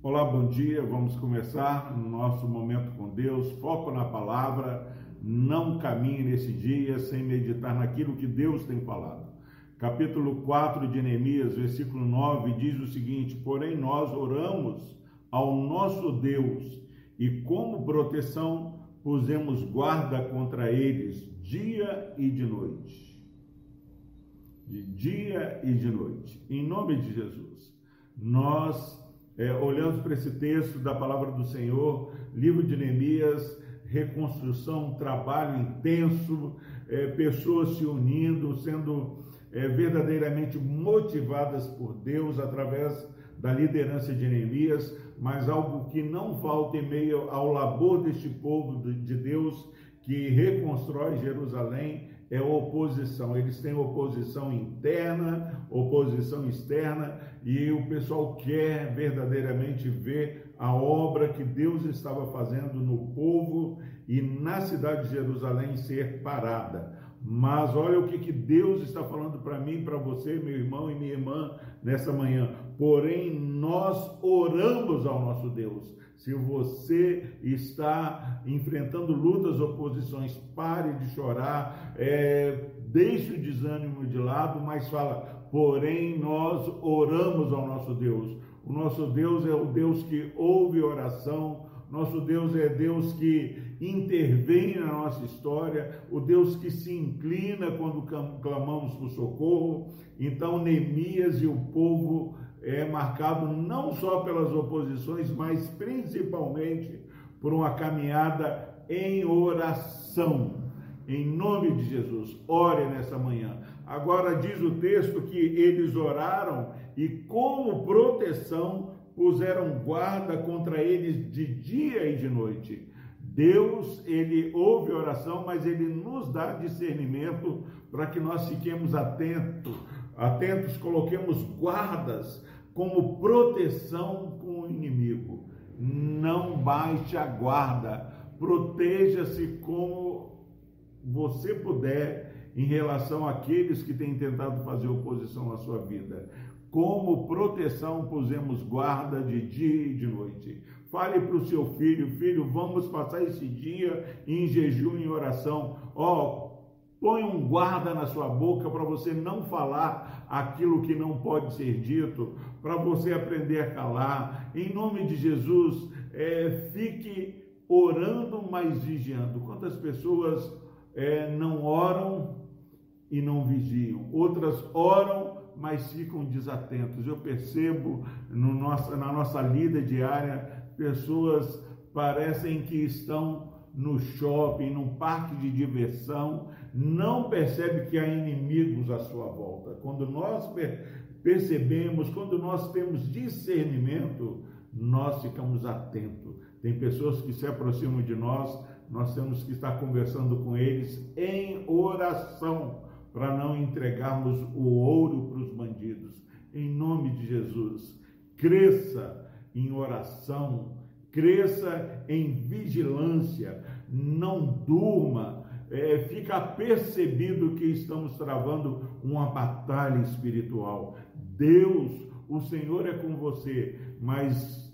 Olá, bom dia. Vamos começar no nosso momento com Deus. Foco na palavra. Não caminhe nesse dia sem meditar naquilo que Deus tem falado. Capítulo 4 de Neemias, versículo 9, diz o seguinte: Porém, nós oramos ao nosso Deus e, como proteção, pusemos guarda contra eles dia e de noite. De dia e de noite. Em nome de Jesus, nós é, olhamos para esse texto da palavra do Senhor, livro de Neemias, reconstrução, trabalho intenso, é, pessoas se unindo, sendo é, verdadeiramente motivadas por Deus através da liderança de Neemias, mas algo que não falta em meio ao labor deste povo de Deus que reconstrói Jerusalém é oposição. Eles têm oposição interna, oposição externa, e o pessoal quer verdadeiramente ver a obra que Deus estava fazendo no povo e na cidade de Jerusalém ser parada. Mas olha o que, que Deus está falando para mim, para você, meu irmão e minha irmã, nessa manhã. Porém, nós oramos ao nosso Deus. Se você está enfrentando lutas, oposições, pare de chorar, é, deixe o desânimo de lado, mas fala, porém nós oramos ao nosso Deus. O nosso Deus é o Deus que ouve oração, nosso Deus é Deus que intervém na nossa história, o Deus que se inclina quando clamamos por socorro. Então, Neemias e o povo é marcado não só pelas oposições, mas principalmente por uma caminhada em oração. Em nome de Jesus, ore nessa manhã. Agora diz o texto que eles oraram e como proteção puseram guarda contra eles de dia e de noite. Deus, ele ouve a oração, mas ele nos dá discernimento para que nós fiquemos atentos, atentos, coloquemos guardas como proteção com o inimigo. Não baixe a guarda, proteja-se como você puder em relação àqueles que têm tentado fazer oposição à sua vida. Como proteção, pusemos guarda de dia e de noite. Fale para o seu filho, filho, vamos passar esse dia em jejum e oração. Ó, oh, põe um guarda na sua boca para você não falar aquilo que não pode ser dito, para você aprender a calar. Em nome de Jesus, é, fique orando, mas vigiando. Quantas pessoas é, não oram e não vigiam? Outras oram mas ficam desatentos. Eu percebo no nossa, na nossa lida diária pessoas parecem que estão no shopping, num parque de diversão, não percebe que há inimigos à sua volta. Quando nós percebemos, quando nós temos discernimento, nós ficamos atentos. Tem pessoas que se aproximam de nós, nós temos que estar conversando com eles em oração, para não entregarmos o ouro para os bandidos. Em nome de Jesus, cresça em oração, cresça em vigilância, não durma, é, fica percebido que estamos travando uma batalha espiritual. Deus, o Senhor é com você, mas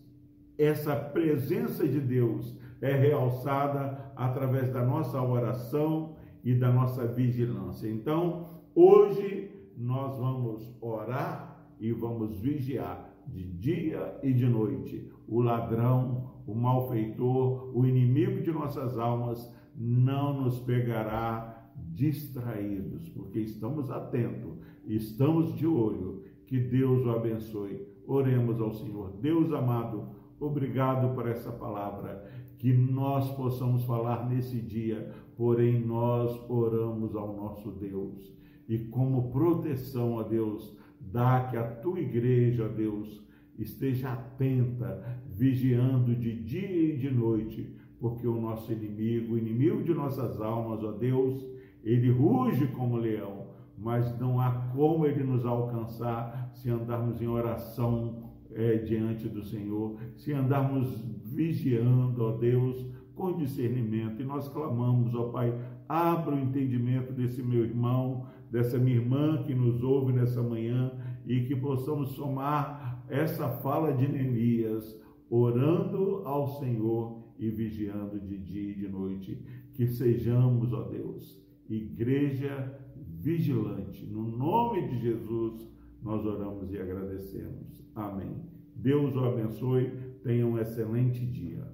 essa presença de Deus é realçada através da nossa oração e da nossa vigilância. Então, hoje nós vamos orar e vamos vigiar de dia e de noite. O ladrão, o malfeitor, o inimigo de nossas almas não nos pegará distraídos, porque estamos atentos, estamos de olho. Que Deus o abençoe. Oremos ao Senhor. Deus amado, obrigado por essa palavra. Que nós possamos falar nesse dia, porém nós oramos ao nosso Deus. E como proteção a Deus, Dá que a tua igreja, Deus, esteja atenta, vigiando de dia e de noite, porque o nosso inimigo, o inimigo de nossas almas, ó Deus, ele ruge como leão, mas não há como ele nos alcançar se andarmos em oração é, diante do Senhor, se andarmos vigiando, ó Deus, com discernimento. E nós clamamos, ó Pai, abra o entendimento desse meu irmão, dessa minha irmã que nos ouve nessa manhã e que possamos somar essa fala de Neemias, orando ao Senhor e vigiando de dia e de noite. Que sejamos, ó Deus, igreja vigilante. No nome de Jesus, nós oramos e agradecemos. Amém. Deus o abençoe. Tenha um excelente dia.